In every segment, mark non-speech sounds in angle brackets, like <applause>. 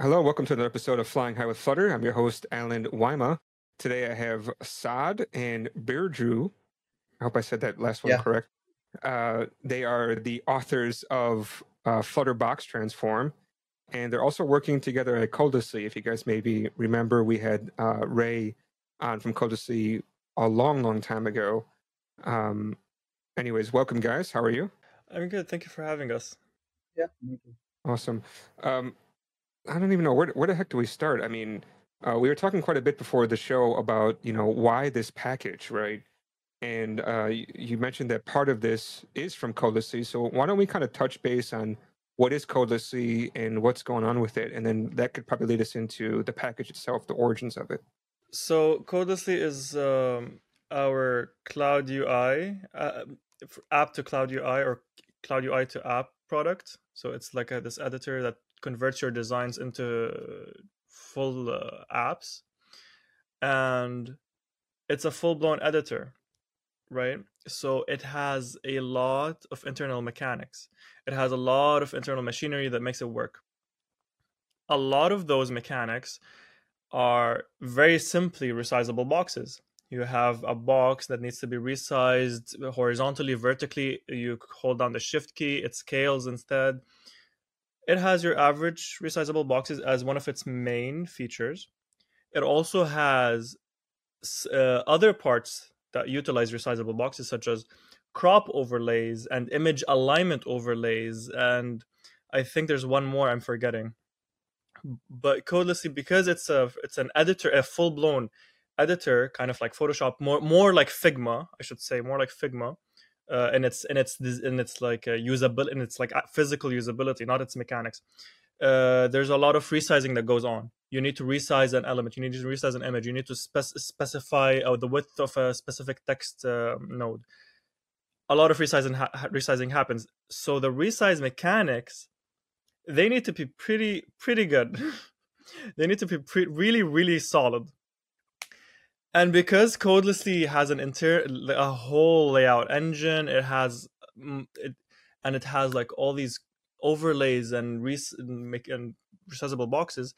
Hello, welcome to another episode of Flying High with Flutter. I'm your host, Allen Wyma. Today I have Saad and Birju. I hope I said that last one Yeah. correct. Uh, they are the authors of uh, Flutter Box Transform, and they're also working together at Codelessly. If you guys maybe remember, we had uh, Ray on from Codelessly a long, long time ago. Um, anyways, welcome, guys. How are you? I'm good. Thank you for having us. Yeah. Awesome. Um, I don't even know where where the heck do we start. I mean, uh, we were talking quite a bit before the show about you know why this package, right? And uh, you, you mentioned that part of this is from Codelessly. So why don't we kind of touch base on what is Codelessly and what's going on with it, and then that could probably lead us into the package itself, the origins of it. So Codelessly is um, our Cloud UI uh, app to Cloud UI or Cloud UI to app product. So it's like a, this editor that converts your designs into full uh, apps, and it's a full blown editor, right? So it has a lot of internal mechanics. It has a lot of internal machinery that makes it work. A lot of those mechanics are very simply resizable boxes. You have a box that needs to be resized horizontally, vertically. You hold down the shift key, it scales instead. It has your average resizable boxes as one of its main features. It also has uh, other parts that utilize resizable boxes, such as crop overlays and image alignment overlays. And I think there's one more I'm forgetting but codelessly because it's a it's an editor a full blown editor kind of like photoshop more more like figma i should say more like figma uh, and it's and it's and it's like a usability and it's like physical usability not its mechanics. Uh, there's a lot of resizing that goes on. You need to resize an element. You need to resize an image. You need to spec- specify uh, the width of a specific text uh, node. A lot of resizing ha- resizing happens. So the resize mechanics they need to be pretty pretty good. <laughs> They need to be pre- really really solid and because codelessly has an interior a whole layout engine it has mm, it, and it has like all these overlays and res- and resizable boxes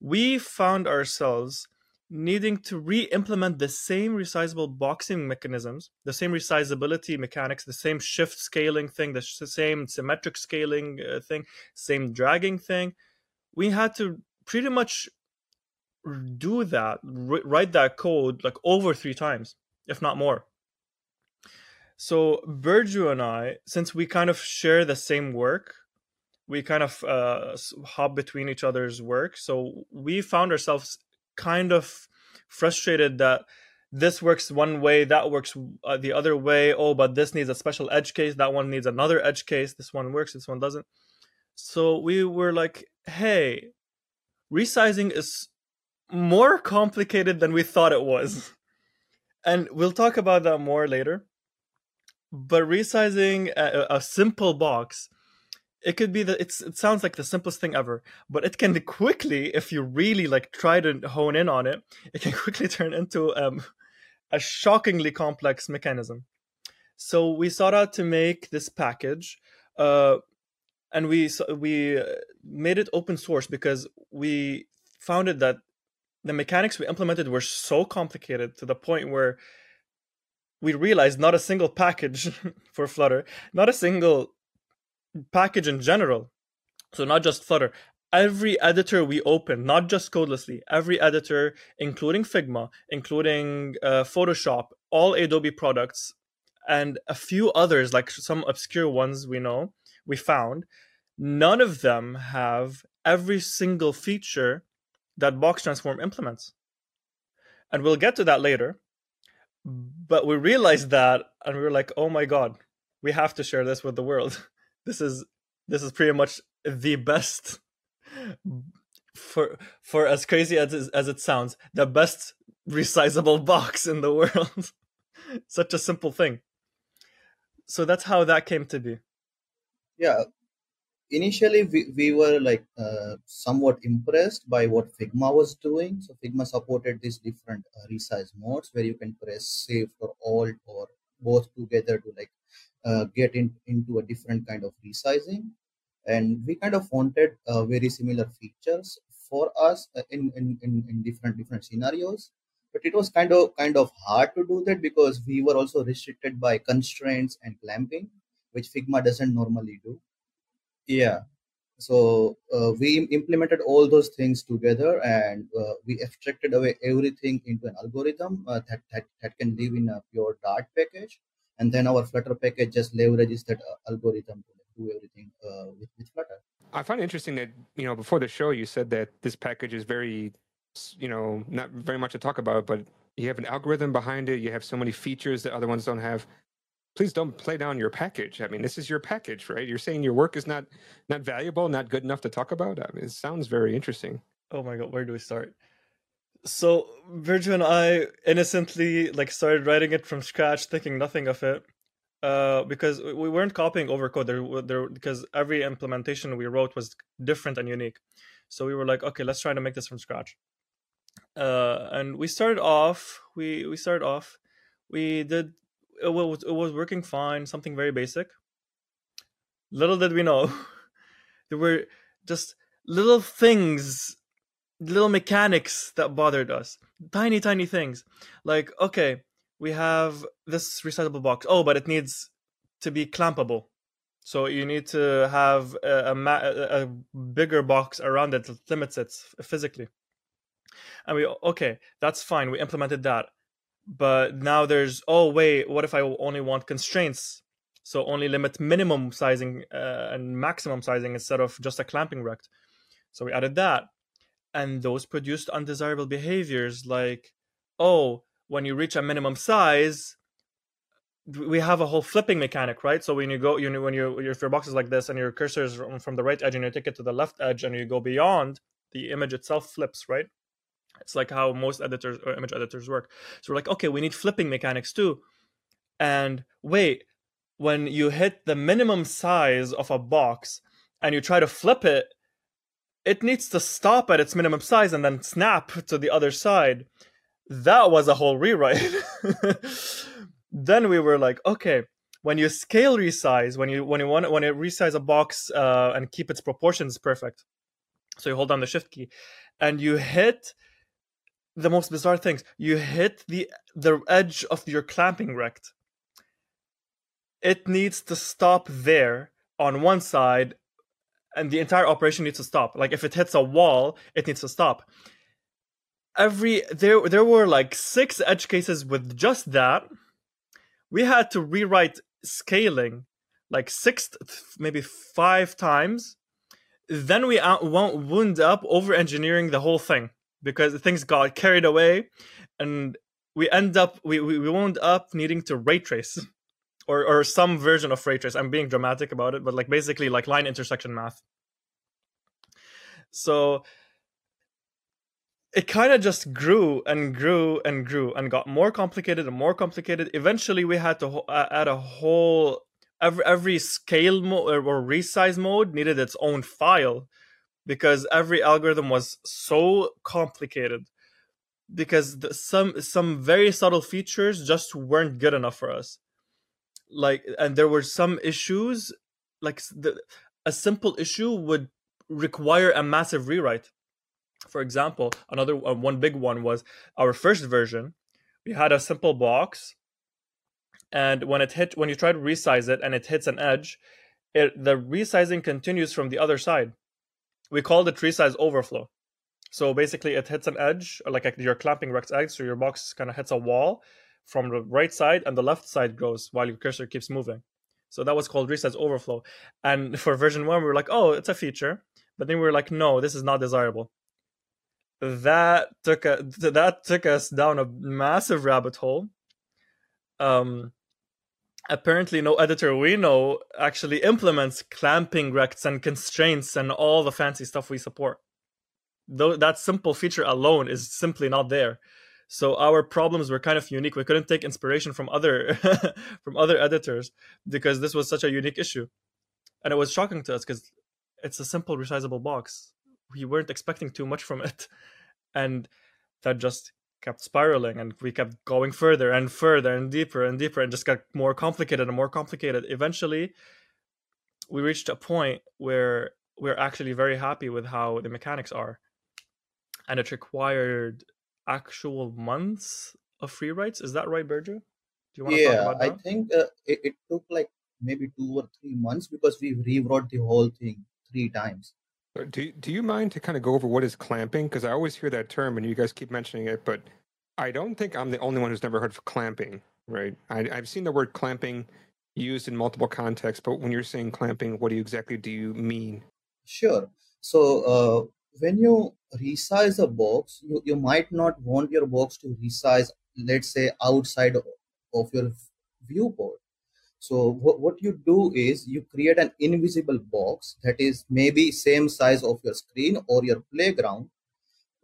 we found ourselves needing to re-implement the same resizable boxing mechanisms the same resizability mechanics the same shift scaling thing the same symmetric scaling uh, thing same dragging thing. We had to pretty much do that ri- write that code like over three times if not more so Birju and I, since we kind of share the same work, we kind of uh, hop between each other's work. So we found ourselves kind of frustrated that this works one way, that works uh, the other way. Oh, but this needs a special edge case. That one needs another edge case. This one works. This one doesn't. So we were like, hey, resizing is more complicated than we thought it was. And we'll talk about that more later. But resizing a, a simple box, it could be that it sounds like the simplest thing ever, but it can quickly, if you really like try to hone in on it, it can <laughs> quickly turn into um, a shockingly complex mechanism. So we sought out to make this package, uh, and we we made it open source because we found it that the mechanics we implemented were so complicated to the point where we realized not a single package <laughs> for Flutter, not a single package in general. So not just Flutter. Every editor we open, not just Codelessly, every editor, including Figma, including uh, Photoshop, all Adobe products, and a few others, like some obscure ones we know, we found, none of them have every single feature that Box Transform implements. And we'll get to that later. But we realized that and we were like, oh my god, we have to share this with the world. <laughs> This is this is pretty much the best for for as crazy as as it sounds, the best resizable box in the <laughs> world. Such a simple thing. So that's how that came to be. Yeah, initially we, we were like uh, somewhat impressed by what Figma was doing. So Figma supported these different uh, resize modes where you can press Shift for Alt or both together to like uh, get in, into a different kind of resizing. And we kind of wanted uh, very similar features for us uh, in, in, in, in different different scenarios but it was kind of kind of hard to do that because we were also restricted by constraints and clamping which figma doesn't normally do yeah. So uh, we implemented all those things together and uh, we abstracted away everything into an algorithm uh, that, that, that can live in a pure dart package. And then our flutter package just leverages that uh, algorithm to do everything uh, with, with flutter. I find it interesting that you know before the show you said that this package is very you know not very much to talk about but you have an algorithm behind it. You have so many features that other ones don't have please don't play down your package. I mean, this is your package, right? You're saying your work is not not valuable, not good enough to talk about. I mean, it sounds very interesting. Oh my god, where do we start? So Birju and I innocently like started writing it from scratch, thinking nothing of it, uh, because we weren't copying over code. There, there, because every implementation we wrote was different and unique. So we were like, okay, let's try to make this from scratch. Uh, and we started off. We we started off. We did it was it was working fine, something very basic. Little did we know, <laughs> there were just little things, little mechanics that bothered us. Tiny, tiny things. Like, okay, we have this resizable box. Oh, but it needs to be clampable. So you need to have a, a, ma- a bigger box around it that limits it physically. And we okay, that's fine. We implemented that but now there's oh wait what if i only want constraints? So only limit minimum sizing uh, and maximum sizing instead of just a clamping rect so we added that. And those produced undesirable behaviors like oh when you reach a minimum size we have a whole flipping mechanic right? So when you go you know when you if your box is like this and your cursor is from the right edge and you take it to the left edge and you go beyond the image itself flips right it's like how most editors or image editors work. So we're like, okay, we need flipping mechanics too. And wait, when you hit the minimum size of a box and you try to flip it, it needs to stop at its minimum size and then snap to the other side. That was a whole rewrite. <laughs> then we were like, okay, when you scale resize, when you when you want when you resize a box uh, and keep its proportions perfect, so you hold down the shift key, and you hit the most bizarre things. You hit the the edge of your clamping rect. It needs to stop there on one side, and the entire operation needs to stop. Like if it hits a wall, it needs to stop. Every there there were like six edge cases with just that. We had to rewrite scaling like six, maybe five times. Then we wound up over engineering the whole thing because things got carried away and we end up we, we, we wound up needing to ray trace or or some version of ray trace. I'm being dramatic about it but like basically like line intersection math. So it kind of just grew and grew and grew and got more complicated and more complicated. Eventually we had to add a whole every every scale mode or resize mode needed its own file because every algorithm was so complicated because the, some some very subtle features just weren't good enough for us. Like and there were some issues like the, a simple issue would require a massive rewrite. For example another uh, one big one was our first version. We had a simple box and when it hit when you try to resize it and it hits an edge it, the resizing continues from the other side we call the resize overflow. So basically, it hits an edge, like a, your clamping rect edge, so your box kind of hits a wall from the right side, and the left side grows while your cursor keeps moving. So that was called resize overflow. And for version one, we were like, oh, it's a feature. But then we were like, no, this is not desirable. That took a that took us down a massive rabbit hole. Um, apparently no editor we know actually implements clamping rects and constraints and all the fancy stuff we support. Though that simple feature alone is simply not there. So our problems were kind of unique. We couldn't take inspiration from other <laughs> from other editors because this was such a unique issue. And it was shocking to us because it's a simple resizable box. We weren't expecting too much from it. And that just kept spiraling and we kept going further and further and deeper and deeper and just got more complicated and more complicated eventually we reached a point where we're actually very happy with how the mechanics are and it required actual months of free writes. Is that right, Birju? Do you want to yeah, talk about that? I think uh, it, it took like maybe two or three months because we rewrote the whole thing three times. Do do you mind to kind of go over what is clamping? Because I always hear that term, and you guys keep mentioning it, but I don't think I'm the only one who's never heard of clamping. Right? I, I've seen the word clamping used in multiple contexts, but when you're saying clamping, what do you exactly do you mean? Sure. So uh, when you resize a box, you, you might not want your box to resize, let's say, outside of your viewport. So what, what you do is you create an invisible box that is maybe same size of your screen or your playground,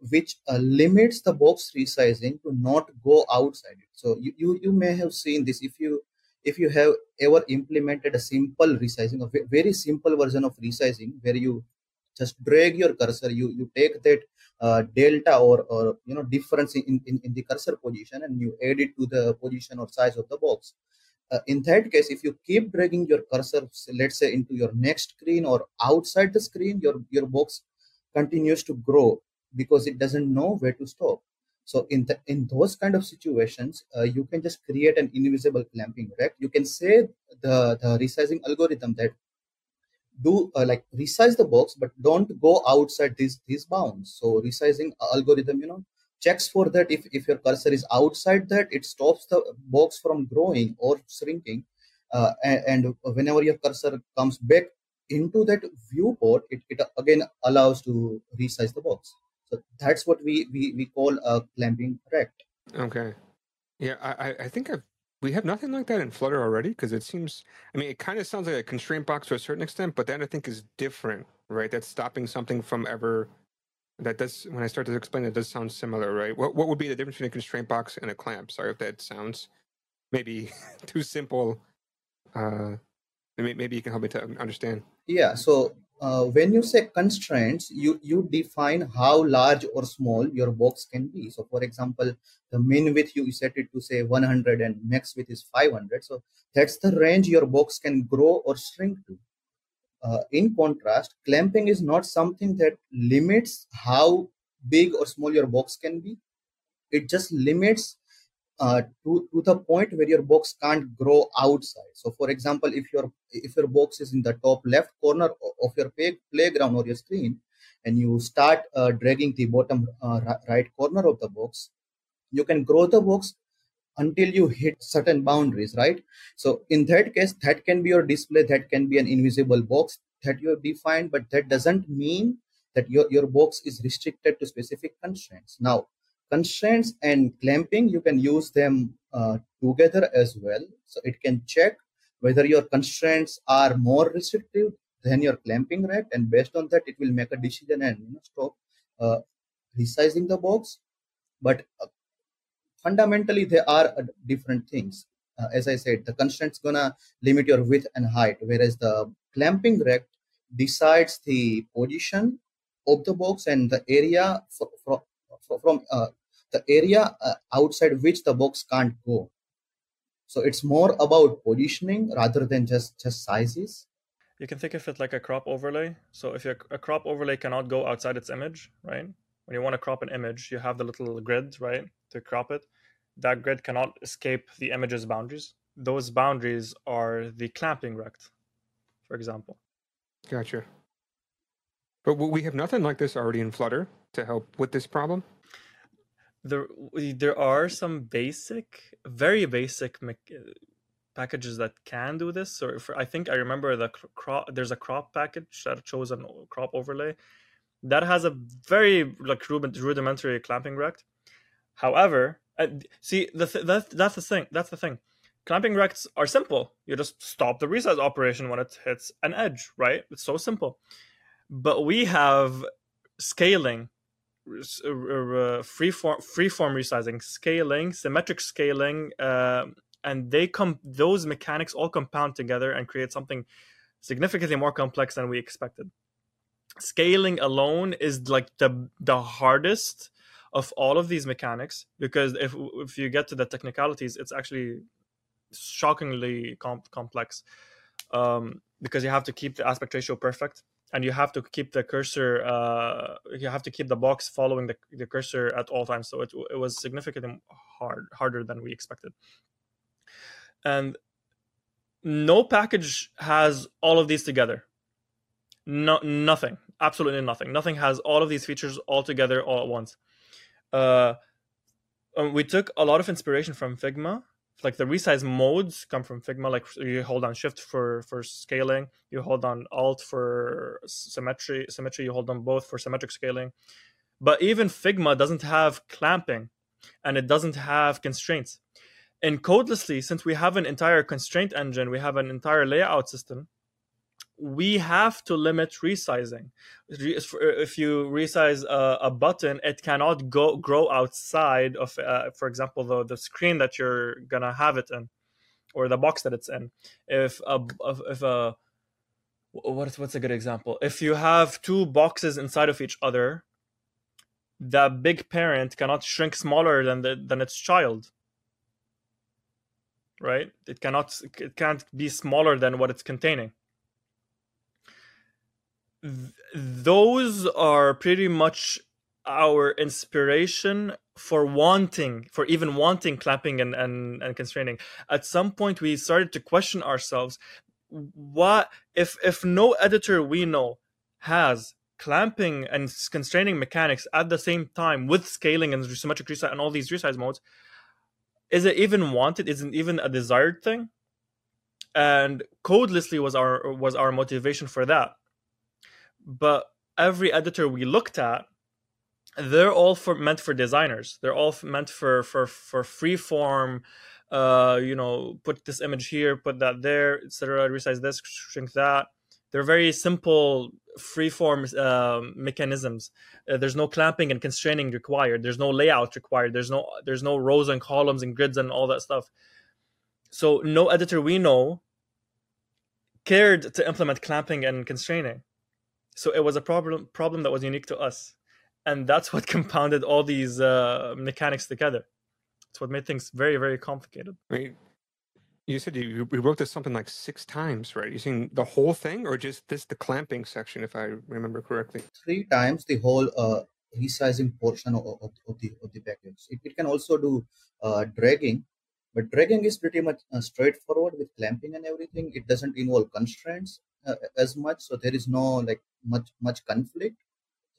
which uh, limits the box resizing to not go outside it. So you, you, you may have seen this if you if you have ever implemented a simple resizing, a very simple version of resizing where you just drag your cursor, you, you take that uh, delta or, or you know difference in, in, in the cursor position and you add it to the position or size of the box. Uh, in that case, if you keep dragging your cursor, let's say into your next screen or outside the screen, your, your box continues to grow because it doesn't know where to stop. So in the, in those kind of situations, uh, you can just create an invisible clamping rect. You can say the, the resizing algorithm that do uh, like resize the box, but don't go outside these these bounds. So resizing algorithm, you know, checks for that. If if your cursor is outside that, it stops the box from growing or shrinking. Uh, and, whenever your cursor comes back into that viewport, it, it again allows to resize the box. So that's what we we, we call a clamping rect. Okay. Yeah, I, I think I've we have nothing like that in Flutter already because it seems. I mean, it kind of sounds like a constraint box to a certain extent, but that I think is different, right? That's stopping something from ever. That does. When I start to explain, it does sound similar, right? What What would be the difference between a constraint box and a clamp? Sorry if that sounds maybe <laughs> too simple. Uh, maybe you can help me to understand. Yeah. So uh, when you say constraints, you, you define how large or small your box can be. So for example, the min width you set it to say 100 and max width is 500. So that's the range your box can grow or shrink to. Uh, in contrast, clamping is not something that limits how big or small your box can be. It just limits uh, to, to the point where your box can't grow outside. So for example, if your if your box is in the top left corner of your play, playground or your screen, and you start uh, dragging the bottom uh, right corner of the box, you can grow the box until you hit certain boundaries, right? So in that case, that can be your display, that can be an invisible box that you have defined, but that doesn't mean that your, your box is restricted to specific constraints. Now, constraints and clamping you can use them uh, together as well so it can check whether your constraints are more restrictive than your clamping rect and based on that it will make a decision and you know, stop uh, resizing the box but uh, fundamentally they are uh, different things uh, as i said the constraints gonna limit your width and height whereas the clamping rect decides the position of the box and the area from uh, the area uh, outside which the box can't go. So it's more about positioning rather than just just sizes. You can think of it like a crop overlay. So if a crop overlay cannot go outside its image, right? When you want to crop an image, you have the little grid, right, to crop it. That grid cannot escape the image's boundaries. Those boundaries are the clamping rect, for example. Gotcha. But we have nothing like this already in Flutter to help with this problem there there are some basic, very basic me- packages that can do this. So for, I think I remember the crop. There's a crop package that shows a uh, crop overlay that has a very like rudimentary clamping rect. However, uh, see the th- that, that's the thing. That's the thing. Clamping rects are simple. You just stop the resize operation when it hits an edge, right? It's so simple. But we have scaling uh, uh, freeform freeform resizing, scaling, symmetric scaling, uh, and they come those mechanics all compound together and create something significantly more complex than we expected. Scaling alone is like the the hardest of all of these mechanics because if if you get to the technicalities, it's actually shockingly com- complex um, because you have to keep the aspect ratio perfect and you have to keep the cursor uh, you have to keep the box following the, the cursor at all times so it, it was significantly hard harder than we expected. And no package has all of these together. No nothing. Absolutely nothing. Nothing has all of these features all together all at once uh, we took a lot of inspiration from figma like the resize modes come from Figma. Like you hold on Shift for for scaling, you hold on Alt for symmetry. Symmetry, you hold on both for symmetric scaling. But even Figma doesn't have clamping, and it doesn't have constraints. In Codelessly, since we have an entire constraint engine, we have an entire layout system we have to limit resizing. If you resize a, a button, it cannot go grow outside of, uh, for example, the, the screen that you're gonna have it in, or the box that it's in. If a if a what's what's a good example? If you have two boxes inside of each other, the big parent cannot shrink smaller than the than its child right it cannot it can't be smaller than what it's containing those are pretty much our inspiration for wanting for even wanting clamping and, and and constraining. At some point we started to question ourselves what if if no editor we know has clamping and constraining mechanics at the same time with scaling and symmetric resize and all these resize modes is it even wanted? Isn't even a desired thing? And codelessly was our was our motivation for that but every editor we looked at they're all for meant for designers. They're all meant for for for free form uh you know put this image here put that there etc resize this shrink that. They're very simple free form uh, mechanisms. Uh, there's no clamping and constraining required. There's no layout required. There's no there's no rows and columns and grids and all that stuff. So no editor we know cared to implement clamping and constraining so it was a problem problem that was unique to us. And that's what <laughs> compounded all these uh, mechanics together. It's what made things very very complicated. I mean, you said you, you wrote this something like six times right? Using the whole thing or just this the clamping section if i remember correctly? Three times the whole uh, resizing portion of, of, of, the of the package it, it can also do uh, dragging but dragging is pretty much uh, straightforward with clamping and everything. It doesn't involve constraints uh, as much. So there is no like much much conflict.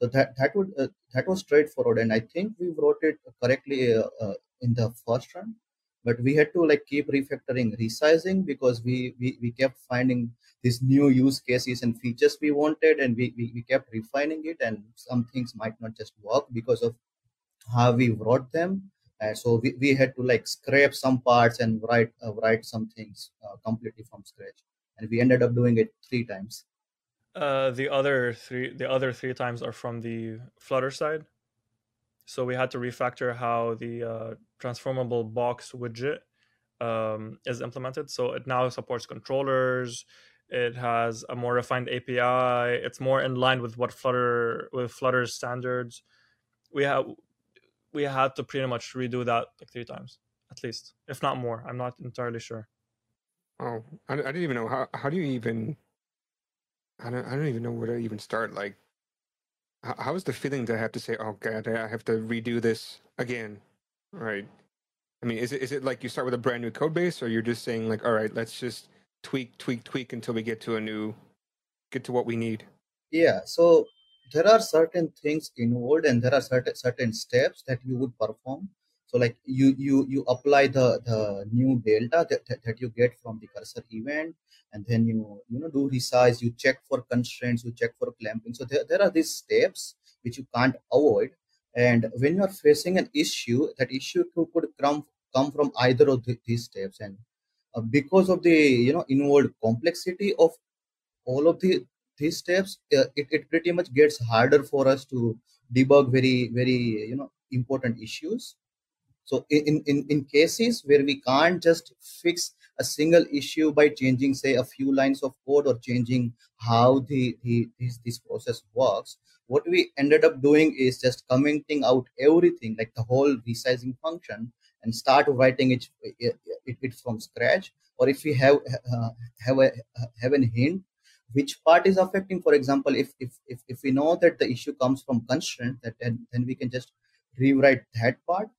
So that that would uh, that was straightforward. And i think we wrote it correctly uh, uh, in the first run. But we had to like keep refactoring resizing because we, we we kept finding these new use cases and features we wanted and we, we, we kept refining it. And some things might not just work because of how we wrote them. And so we, we had to like scrape some parts and write uh, write some things uh, completely from scratch and we ended up doing it three times uh, the other three, the other three times are from the Flutter side. So we had to refactor how the uh, transformable box widget um, is implemented. So it now supports controllers. It has a more refined API. It's more in line with what Flutter with Flutter's standards. We have we had to pretty much redo that like three times at least, if not more. I'm not entirely sure. Oh, I, I didn't even know how. How do you even I don't, I don't even know where to even start. Like, how, how is the feeling to have to say, "Oh God, I have to redo this again"? Right? I mean, is it is it like you start with a brand new code base, or you're just saying like, "All right, let's just tweak, tweak, tweak until we get to a new, get to what we need"? Yeah. So there are certain things involved, and there are certain certain steps that you would perform so like you you you apply the the new delta that, that, you get from the cursor event and then you you know do resize you check for constraints you check for clamping. So there, there are these steps which you can't avoid. And when you are facing an issue that issue could come come from either of the, these steps. And uh, because of the you know involved complexity of all of the these steps uh, it, it pretty much gets harder for us to debug very very you know important issues so in, in, in cases where we can't just fix a single issue by changing, say, a few lines of code or changing how the, the this, this process works, what we ended up doing is just commenting out everything, like the whole resizing function, and start writing it, it, it from scratch. Or if we have uh, have a have a hint which part is affecting for example if if if, if we know that the issue comes from constraint that then, then we can just rewrite that part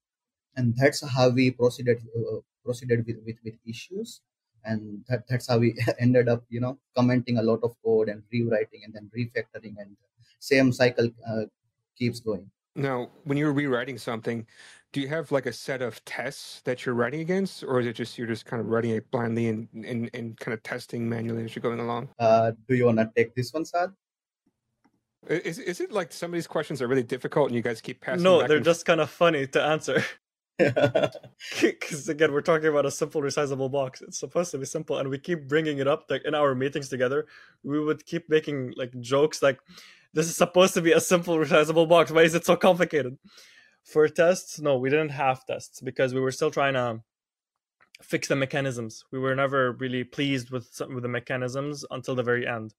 and that's how we proceeded uh, proceeded with, with with issues. And that, that's how we <laughs> ended up you know commenting a lot of code and rewriting and then refactoring and same cycle uh, keeps going. Now when you're rewriting something do you have like a set of tests that you're writing against or is it just you're just kind of writing it blindly and and, and kind of testing manually as you're going along? Uh, do you want to take this one Saad? is, is it like some of these questions are really difficult and you guys keep passing no they're just kind of funny to answer <laughs> <laughs> because again we're talking about a simple resizable box. It's supposed to be simple and we keep bringing it up like in our meetings together. We would keep making like jokes like this is supposed to be a simple resizable box. Why is it so complicated? For tests no we didn't have tests because we were still trying to fix the mechanisms. We were never really pleased with some with the mechanisms until the very end.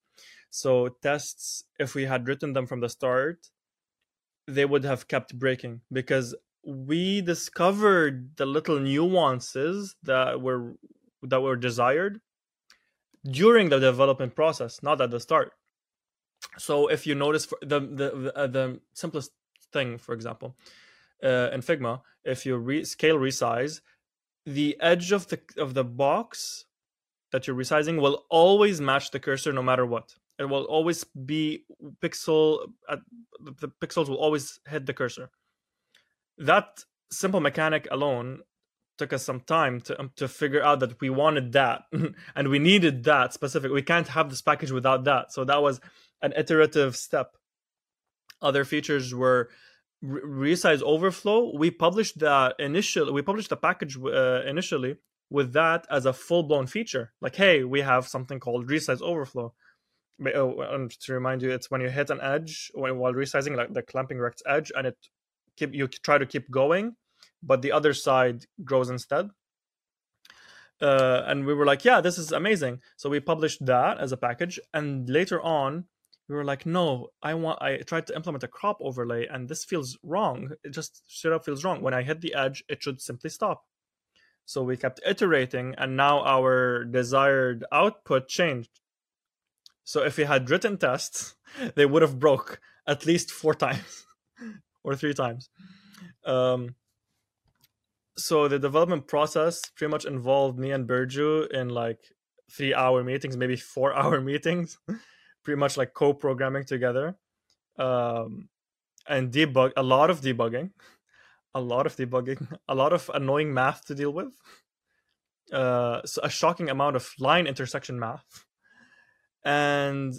So tests if we had written them from the start they would have kept breaking because we discovered the little nuances that were that were desired during the development process, not at the start. So if you notice the the the, uh, the simplest thing, for example, uh, in Figma, if you re- scale resize, the edge of the of the box that you're resizing will always match the cursor no matter what. It will always be pixel. At, the pixels will always hit the cursor that simple mechanic alone took us some time to um, to figure out that we wanted that <laughs> and we needed that specific we can't have this package without that. So that was an iterative step. Other features were re- resize overflow. We published that initially we published the package uh, initially with that as a full-blown feature. Like hey we have something called resize overflow. But, oh, to remind you it's when you hit an edge while resizing like the clamping rect's edge and it keep you try to keep going but the other side grows instead. Uh, and we were like yeah this is amazing. So we published that as a package and later on we were like no i want i tried to implement a crop overlay and this feels wrong. It just straight up feels wrong. When i hit the edge it should simply stop. So we kept iterating and now our desired output changed. So if we had written tests <laughs> they would have broke at least four <laughs> times or three times. Um, so the development process pretty much involved me and Birju in like three hour meetings, maybe four hour <laughs> meetings, pretty much like co-programming together, um, and debug a lot of debugging, a lot of debugging, <laughs> a lot of annoying math to deal with, uh, so a shocking amount of line intersection math, and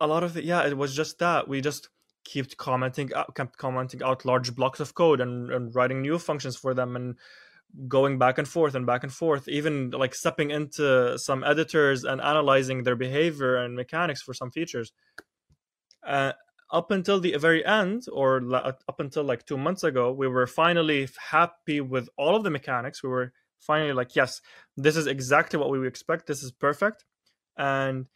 a lot of it. Yeah, it was just that we just kept commenting out, kept commenting out large blocks of code and, and writing new functions for them and going back and forth and back and forth even like stepping into some editors and analyzing their behavior and mechanics for some features. Uh, up until the very end or up until like two months ago we were finally happy with all of the mechanics. We were finally like yes this is exactly what we expect. This is perfect. And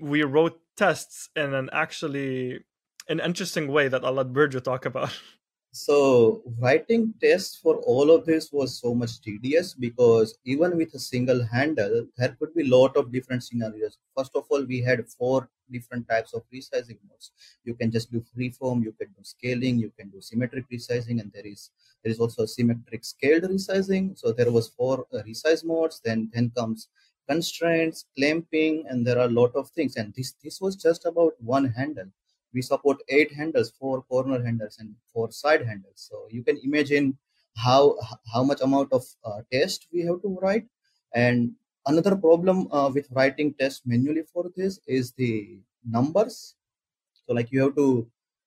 we wrote tests in an actually an interesting way that I'll let Birju talk about. <laughs> So writing tests for all of this was so much tedious because even with a single handle, there could be lot of different scenarios. First of all, we had four different types of resizing modes. You can just do freeform, you can do scaling, you can do symmetric resizing, and there is there is also symmetric scaled resizing. So there was four uh, resize modes. Then then comes constraints, clamping, and there are a lot of things. And this this was just about one handle we support eight handles, four corner handles and four side handles. So you can imagine how how much amount of uh, test we have to write. And another problem uh, with writing tests manually for this is the numbers. So like you have to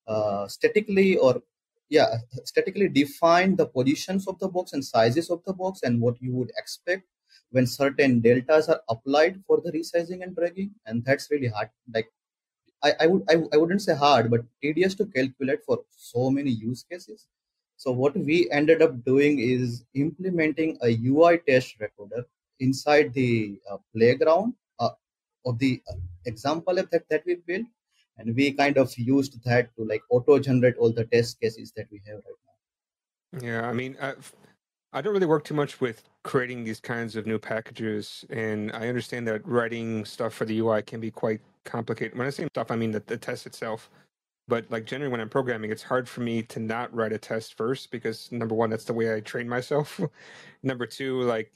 uh, statically or yeah statically define the positions of the box and sizes of the box and what you would expect when certain deltas are applied for the resizing and dragging and that's really hard like I, I would I, I wouldn't say hard, but tedious to calculate for so many use cases. So what we ended up doing is implementing a UI test recorder inside the uh, playground uh, of the uh, example that, that we built. And we kind of used that to like auto generate all the test cases that we have right now. Yeah, I mean, uh, I don't really work too much with creating these kinds of new packages, and I understand that writing stuff for the UI can be quite complicated. When I say stuff, I mean the, the test itself. But like generally, when I'm programming, it's hard for me to not write a test first because number one, that's the way I train myself. <laughs> number two, like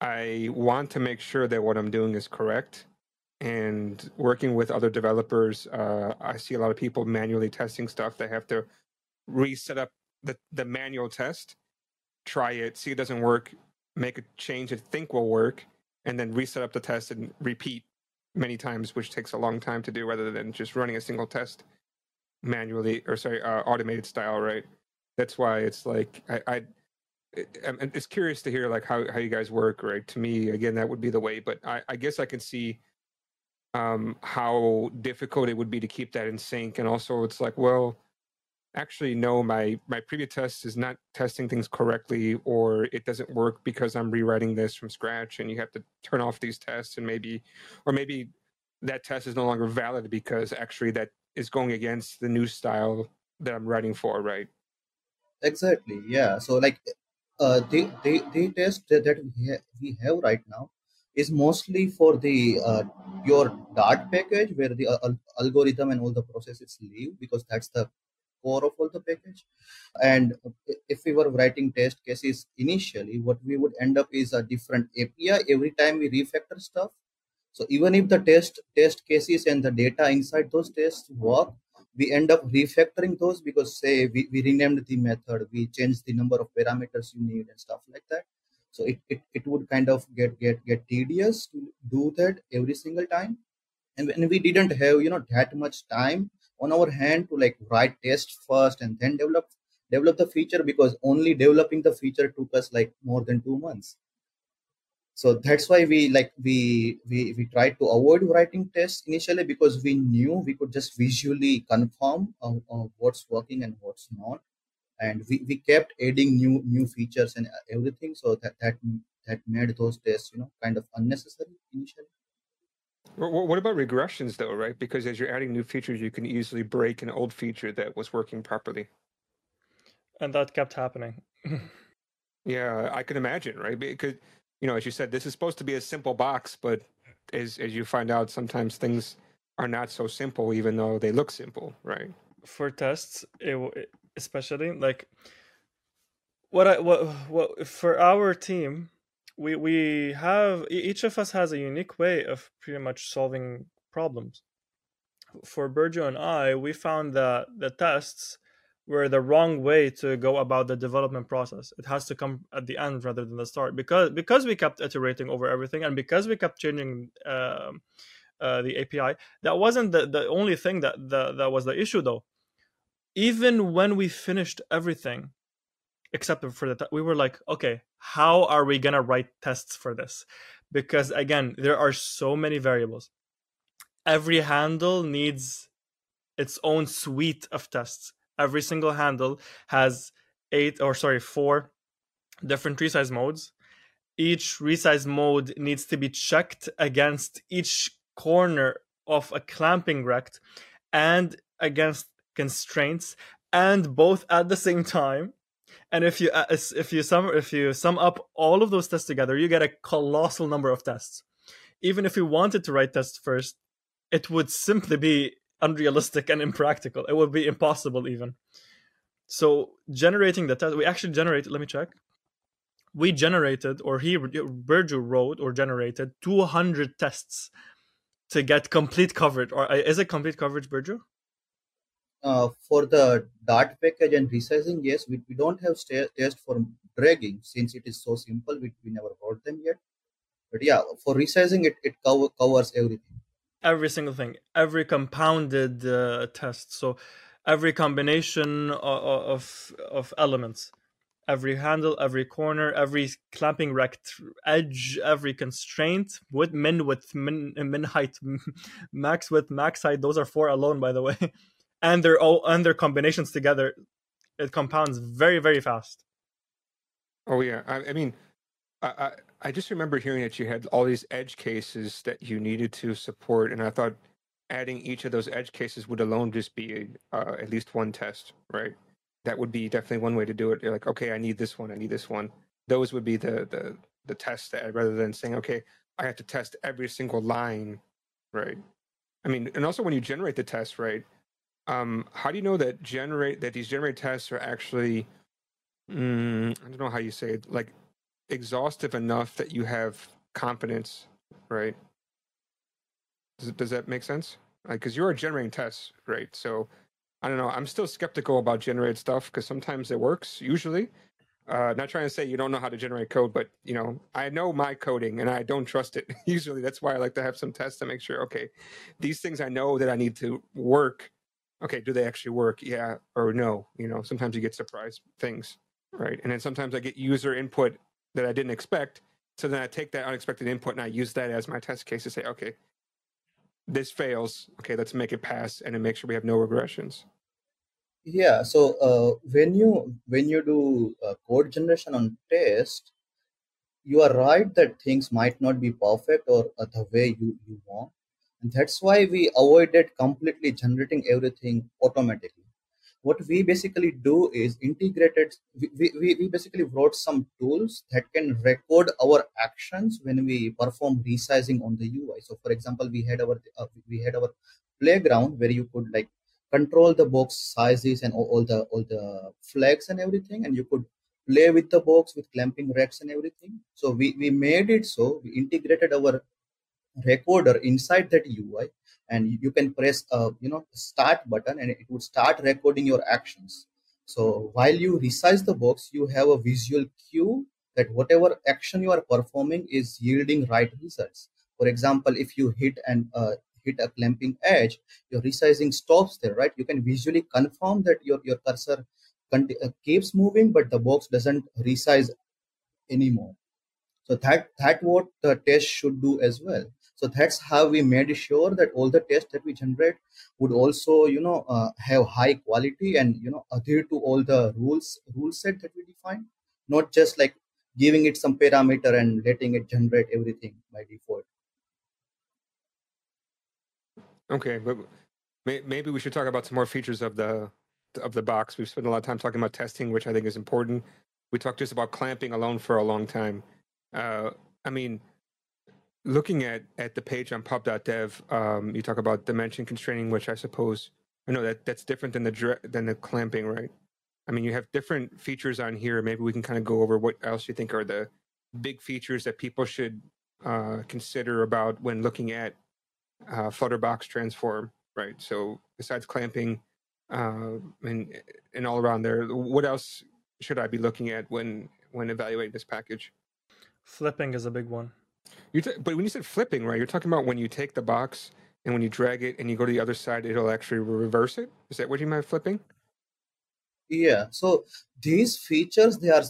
I want to make sure that what I'm doing is correct. And working with other developers, uh, I see a lot of people manually testing stuff. They have to reset up the, the manual test try it, see it doesn't work, make a change that think will work, and then reset up the test and repeat many times, which takes a long time to do rather than just running a single test manually or sorry, uh, automated style, right? That's why it's like I, I I'm, it's curious to hear like how, how you guys work, right? To me, again, that would be the way, but I, I guess I can see um, how difficult it would be to keep that in sync. And also it's like, well, actually no my my previous test is not testing things correctly or it doesn't work because i'm rewriting this from scratch and you have to turn off these tests and maybe or maybe that test is no longer valid because actually that is going against the new style that i'm writing for right? Exactly yeah. So like uh the the, the test that we, ha- we have right now is mostly for the uh, your dart package where the uh, algorithm and all the processes live because that's the core of all the package. And if we were writing test cases initially, what we would end up is a different API every time we refactor stuff. So even if the test test cases and the data inside those tests work, we end up refactoring those because say we, we renamed the method, we changed the number of parameters you need and stuff like that. So it, it, it would kind of get get get tedious to do that every single time. And when we didn't have you know that much time on our hand to like write test first and then develop develop the feature because only developing the feature took us like more than two months. So that's why we like we we we tried to avoid writing tests initially because we knew we could just visually confirm uh, uh, what's working and what's not. And we, we kept adding new new features and everything. So that that that made those tests you know kind of unnecessary initially what about regressions, though, right? Because as you're adding new features, you can easily break an old feature that was working properly. And that kept happening. <laughs> yeah, I can imagine, right? Because, you know, as you said, this is supposed to be a simple box, but as as you find out, sometimes things are not so simple, even though they look simple, right? For tests, it, especially like what I what what for our team we we have each of us has a unique way of pretty much solving problems. For Birju and I, we found that the tests were the wrong way to go about the development process. It has to come at the end rather than the start because because we kept iterating over everything and because we kept changing uh, uh, the API. That wasn't the, the only thing that the, that was the issue though. Even when we finished everything, except for the we were like okay how are we gonna write tests for this? Because again there are so many variables. Every handle needs its own suite of tests. Every single handle has eight or sorry four different resize modes. Each resize mode needs to be checked against each corner of a clamping rect and against constraints and both at the same time and if you uh, if you sum if you sum up all of those tests together you get a colossal number of tests. Even if you wanted to write tests first it would simply be unrealistic and impractical. It would be impossible even. So generating the test we actually generated let me check. We generated or he Birju wrote or generated 200 tests to get complete coverage. Or uh, is it complete coverage Birju? Uh, for the Dart package and resizing, yes, we, we don't have test for dragging since it is so simple. We, we never wrote them yet. But yeah, for resizing, it, it cover, covers everything. Every single thing, every compounded uh, test. So every combination of, of, of elements, every handle, every corner, every clamping rect edge, every constraint with min width, min, min height, <laughs> max width, max height. Those are four alone, by the way. <laughs> and their all and their combinations together, it compounds very very fast. Oh yeah, I, I mean, I, I, I just remember hearing that you had all these edge cases that you needed to support, and I thought adding each of those edge cases would alone just be uh, at least one test, right? that would be definitely one way to do it. You're like, okay, I need this one, I need this one. Those would be the the the tests that rather than saying, okay, I have to test every single line, right? I mean, and also when you generate the test, right? Um, how do you know that generate that these generate tests are actually, mm, I don't know how you say it, like exhaustive enough that you have confidence, right? Does, does that make sense? Because like, you are generating tests, right? So I don't know. I'm still skeptical about generated stuff because sometimes it works. Usually, uh, not trying to say you don't know how to generate code, but you know, I know my coding and I don't trust it. <laughs> Usually, that's why I like to have some tests to make sure. Okay, these things I know that I need to work. Okay, do they actually work? Yeah or no? You know, sometimes you get surprise things, right? And then sometimes I get user input that I didn't expect. So then I take that unexpected input and I use that as my test case to say, okay, this fails. Okay, let's make it pass and then make sure we have no regressions. Yeah. So uh, when you when you do uh, code generation on test, you are right that things might not be perfect or uh, the way you, you want. That's why we avoided completely generating everything automatically. What we basically do is integrated we, we, we basically wrote some tools that can record our actions when we perform resizing on the ui so for example we had our uh, we had our playground where you could like control the box sizes and all, all the all the flags and everything and you could play with the box with clamping rects and everything. So we we made it so we integrated our recorder inside that ui and you can press a you know start button and it would start recording your actions. So while you resize the box you have a visual cue that whatever action you are performing is yielding right results. For example if you hit and uh, hit a clamping edge your resizing stops there right? You can visually confirm that your your cursor uh, keeps moving but the box doesn't resize anymore. So that that what the test should do as well so that's how we made sure that all the tests that we generate would also you know uh, have high quality and you know adhere to all the rules rule set that we define not just like giving it some parameter and letting it generate everything by default. Okay but maybe we should talk about some more features of the of the box. We've spent a lot of time talking about testing which i think is important. We talked just about clamping alone for a long time. Uh, i mean looking at at the page on pub.dev, um, you talk about dimension constraining, which I suppose I know that that's different than the than the clamping, right? I mean, you have different features on here. Maybe we can kind of go over what else you think are the big features that people should uh, consider about when looking at uh, Flutterbox transform, right? So besides clamping uh, and and all around there, what else should I be looking at when when evaluating this package? Flipping is a big one. You t- but when you said flipping, right? You're talking about when you take the box and when you drag it and you go to the other side, it'll actually reverse it. Is that what you meant flipping? Yeah. So these features, they are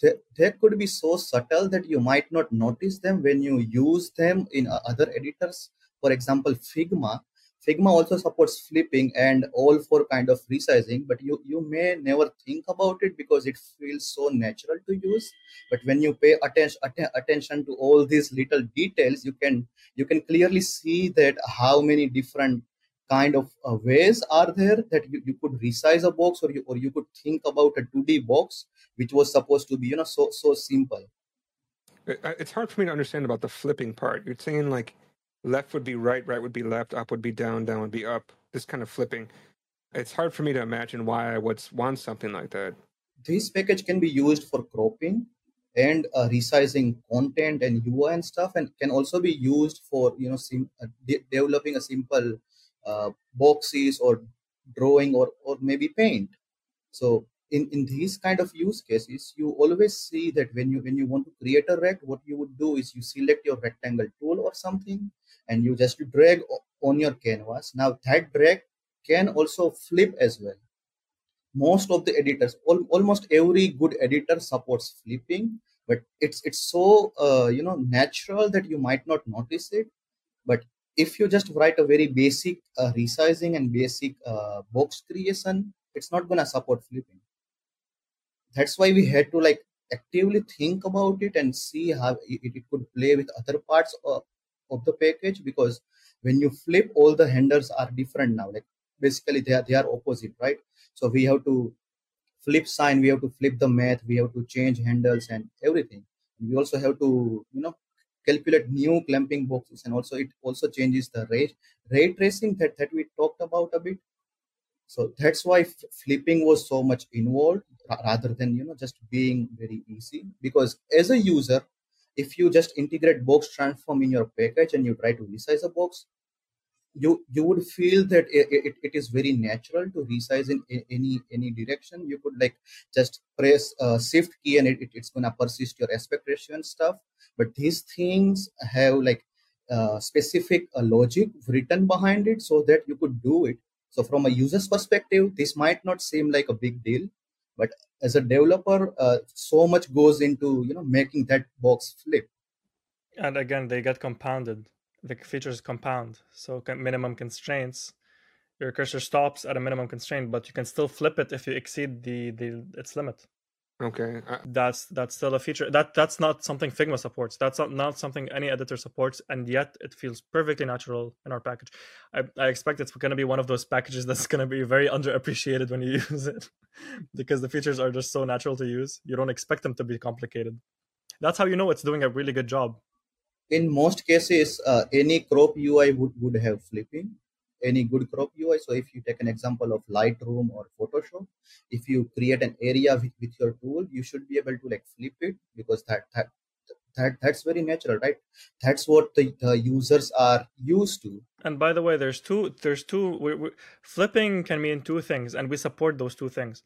they, they could be so subtle that you might not notice them when you use them in uh, other editors. For example, Figma Figma also supports flipping and all for kind of resizing, but you, you may never think about it because it feels so natural to use. But when you pay attention att- attention to all these little details, you can you can clearly see that how many different kind of uh, ways are there that you, you could resize a box or you or you could think about a 2D box which was supposed to be you know so so simple. It's hard for me to understand about the flipping part. You're saying like left would be right, right would be left, up would be down, down would be up. This kind of flipping. It's hard for me to imagine why I would want something like that. This package can be used for cropping and uh, resizing content and UI and stuff, and can also be used for you know sim- uh, de- developing a simple uh, boxes or drawing or or maybe paint. So in in these kind of use cases you always see that when you when you want to create a rect what you would do is you select your rectangle tool or something and you just drag on your canvas. Now that drag can also flip as well. Most of the editors al- almost every good editor supports flipping but it's it's so uh, you know natural that you might not notice it. But if you just write a very basic uh, resizing and basic uh, box creation it's not going to support flipping that's why we had to like actively think about it and see how it, it could play with other parts of, of the package because when you flip all the handles are different now. Like basically they are they are opposite right? So we have to flip sign we have to flip the math we have to change handles and everything. We also have to you know calculate new clamping boxes and also it also changes the ray ray tracing that, that we talked about a bit so that's why flipping was so much involved rather than you know just being very easy. Because as a user if you just integrate box transform in your package and you try to resize a box you you would feel that it, it, it is very natural to resize in any any direction. You could like just press a shift key and it, it it's gonna persist your aspect ratio and stuff. But these things have like uh, specific uh, logic written behind it so that you could do it so from a user's perspective this might not seem like a big deal but as a developer uh, so much goes into you know making that box flip. And again they get compounded. The features compound. So minimum constraints. Your cursor stops at a minimum constraint but you can still flip it if you exceed the, the its limit okay uh, that's that's still a feature. That that's not something figma supports. That's not, not something any editor supports and yet it feels perfectly natural in our package. I, I expect it's going to be one of those packages <laughs> that's going to be very underappreciated when you <laughs> use it because the features are just so natural to use. You don't expect them to be complicated. That's how you know it's doing a really good job. In most cases, uh, any crop UI would, would have flipping, any good crop UI. So if you take an example of Lightroom or Photoshop, if you create an area with, with your tool, you should be able to like flip it because that that that that's very natural, right? That's what the, the users are used to. And by the way, there's two. There's two. We, we, flipping can mean two things, and we support those two things.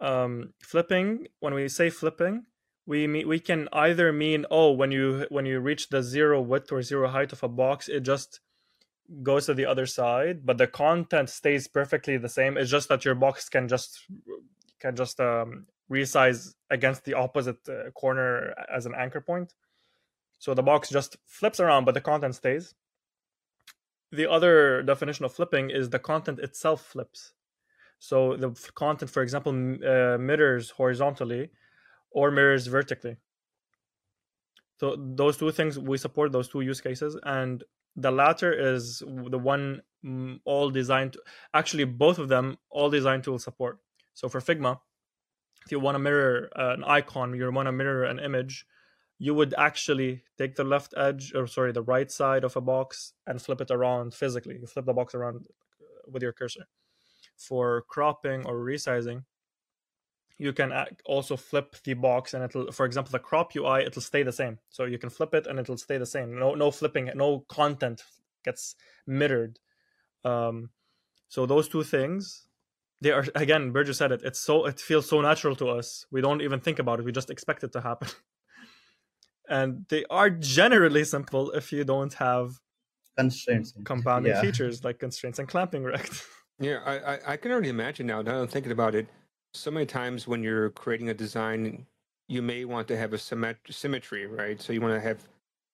Um, flipping, when we say flipping, we mean, we can either mean oh when you when you reach the zero width or zero height of a box it just goes to the other side but the content stays perfectly the same. It's just that your box can just can just um, resize against the opposite uh, corner as an anchor point. So the box just flips around but the content stays. The other definition of flipping is the content itself flips. So the content for example uh, mirrors horizontally or mirrors vertically. So those two things we support those two use cases, and the latter is the one mm, all designed. To, actually, both of them all design tools support. So for Figma, if you want to mirror an icon, you want to mirror an image, you would actually take the left edge, or sorry, the right side of a box and flip it around physically. You flip the box around uh, with your cursor. For cropping or resizing, you can also flip the box and it'll for example the crop ui it'll stay the same. So you can flip it and it'll stay the same. No no flipping no content gets mirrored. Um, so those two things they are again Birju said it it's so it feels so natural to us. We don't even think about it. We just expect it to happen. <laughs> And they are generally simple if you don't have constraints compounding yeah. features like constraints and clamping rect <laughs> yeah I, I i can already imagine now now i'm thinking about it so many times when you're creating a design, you may want to have a symmet- symmetry, right? So you want to have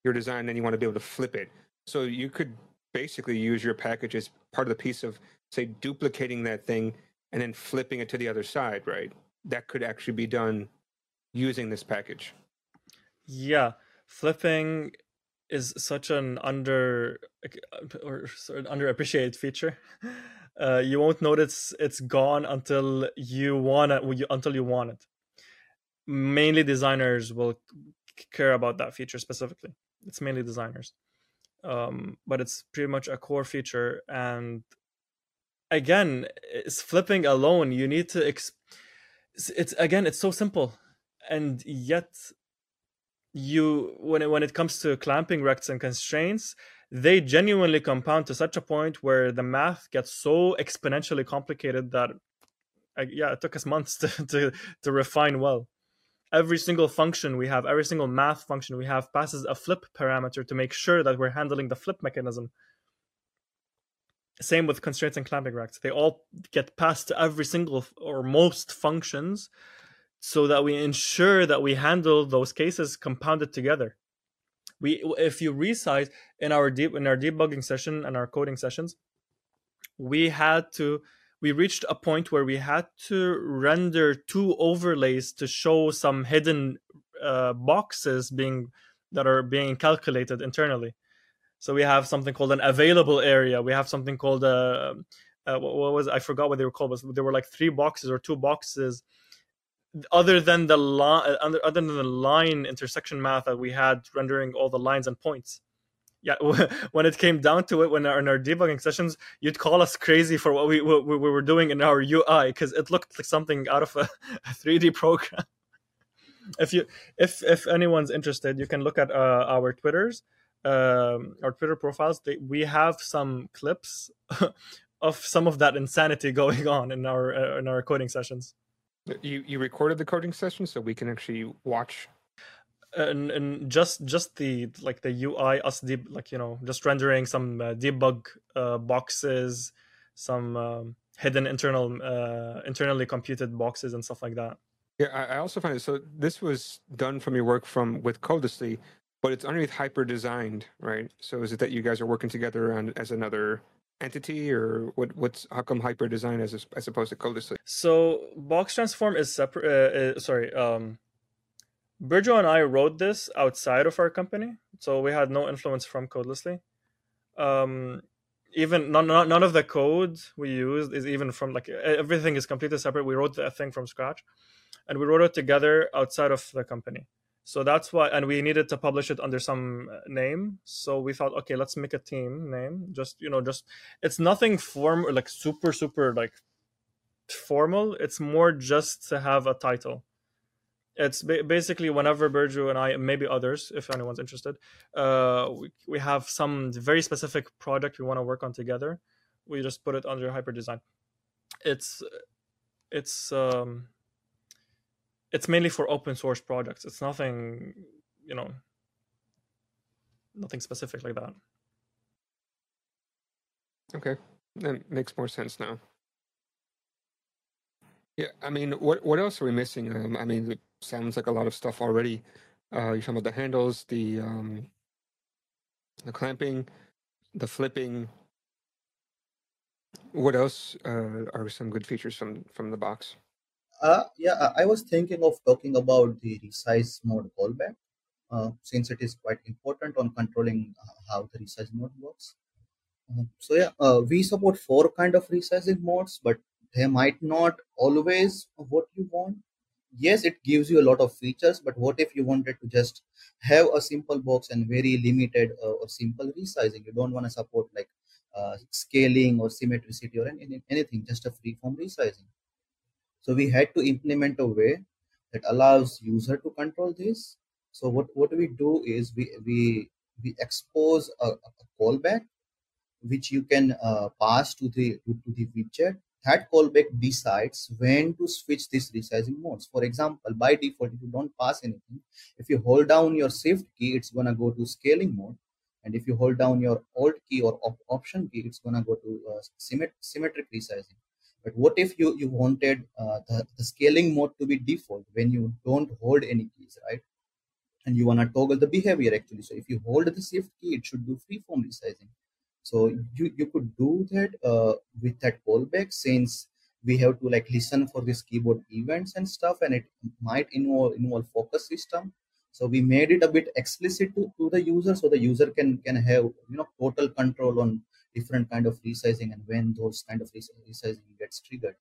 your design, and you want to be able to flip it. So you could basically use your package as part of the piece of, say, duplicating that thing and then flipping it to the other side, right? That could actually be done using this package. Yeah, flipping is such an under uh, or sort of underappreciated feature. <laughs> uh, you won't notice it's gone until you want it until you want it. Mainly designers will care about that feature specifically. It's mainly designers. Um, but it's pretty much a core feature and again it's flipping alone. You need to exp- it's again it's so simple and yet you when it, when it comes to clamping rects and constraints they genuinely compound to such a point where the math gets so exponentially complicated that yeah it took us months <laughs> to, to to refine well. Every single function we have every single math function we have passes a flip parameter to make sure that we're handling the flip mechanism. Same with constraints and clamping rects. They all get passed to every single or most functions so that we ensure that we handle those cases compounded together we if you resize in our deep in our debugging session and our coding sessions we had to we reached a point where we had to render two overlays to show some hidden uh, boxes being that are being calculated internally so we have something called an available area we have something called a uh, what, what was? I forgot what they were called, but there were like three boxes or two boxes other than the line other, other than the line intersection math that we had rendering all the lines and points. Yeah <laughs> when it came down to it when our, in our debugging sessions you'd call us crazy for what we what we were doing in our ui because it looked like something out of a, <laughs> a 3d program. If you if if anyone's interested you can look at uh, our twitters um, our twitter profiles. They, we have some clips <laughs> of some of that insanity going on in our uh, in our coding sessions you you recorded the coding session so we can actually watch and, and just just the like the ui us deb- like you know just rendering some uh, debug uh, boxes some um, hidden internal uh, internally computed boxes and stuff like that yeah, I, I also find it. So this was done from your work from with Codelessly, but it's underneath Hyper designed, right? So is it that you guys are working together on as another entity, or what? What's how come Hyper design as as opposed to Codelessly? So Box Transform is separate. Uh, uh, sorry, um, Birju and I wrote this outside of our company, so we had no influence from Codelessly. Um, even none, none of the code we used is even from like everything is completely separate. We wrote the thing from scratch and we wrote it together outside of the company so that's why and we needed to publish it under some uh, name so we thought okay let's make a team name just you know just it's nothing form like super super like formal it's more just to have a title it's ba- basically whenever Birju and I, maybe others, if anyone's interested, uh, we, we have some very specific project we want to work on together. We just put it under hyper design. It's it's um, it's mainly for open source projects. It's nothing, you know, nothing specific like that. Okay, that makes more sense now. Yeah, I mean, what what else are we missing? Um, I mean, it sounds like a lot of stuff already. Uh, you're talking about the handles, the um, the clamping, the flipping. What else uh, are some good features from from the box? Uh, yeah, I was thinking of talking about the resize mode callback, uh, since it is quite important on controlling uh, how the resize mode works. Uh, so yeah, uh, we support four kind of resizing modes, but they might not always what you want. Yes, it gives you a lot of features, but what if you wanted to just have a simple box and very limited uh, or simple resizing? You don't want to support like uh, scaling or symmetricity or any, anything, just a freeform resizing. So we had to implement a way that allows user to control this. So what, what we do is we, we, we expose a, a callback which you can uh, pass to the to, to, the widget. That callback decides when to switch these resizing modes. For example, by default, if you don't pass anything, if you hold down your shift key, it's gonna go to scaling mode. And if you hold down your alt key or op option key, it's gonna go to uh, symmetric resizing. But what if you, you wanted uh, the, the scaling mode to be default when you don't hold any keys, right? And you want to toggle the behavior actually. So if you hold the shift key, it should do freeform resizing. So you, you could do that uh, with that callback since we have to like listen for this keyboard events and stuff and it might involve involve focus system so we made it a bit explicit to, to the user so the user can can have you know total control on different kind of resizing and when those kind of resizing gets triggered.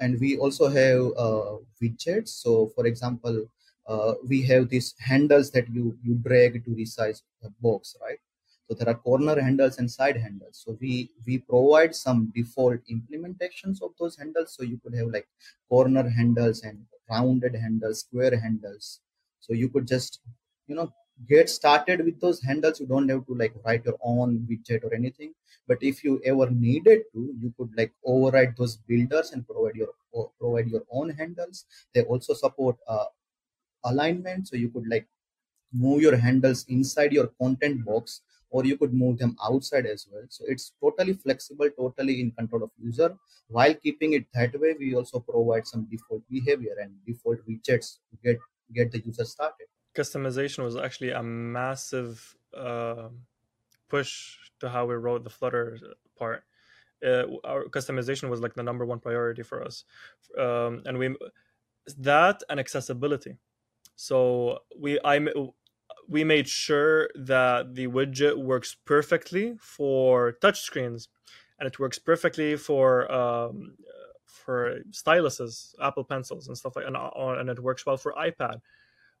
And we also have uh, widgets. So for example uh, we have these handles that you you drag to resize the box right? So there are corner handles and side handles. So we we provide some default implementations of those handles. So you could have like corner handles and rounded handles square handles. So you could just you know get started with those handles you don't have to like write your own widget or anything. But if you ever needed to you could like override those builders and provide your provide your own handles. They also support uh, alignment. So you could like move your handles inside your content box or you could move them outside as well. So it's totally flexible totally in control of user. While keeping it that way we also provide some default behavior and default widgets to get get the user started customization was actually a massive uh, push to how we wrote the Flutter part. Uh, our customization was like the number one priority for us, um, and we that and accessibility. So we I we made sure that the widget works perfectly for touchscreens, and it works perfectly for um, for styluses, Apple pencils, and stuff like, and, uh, and it works well for iPad.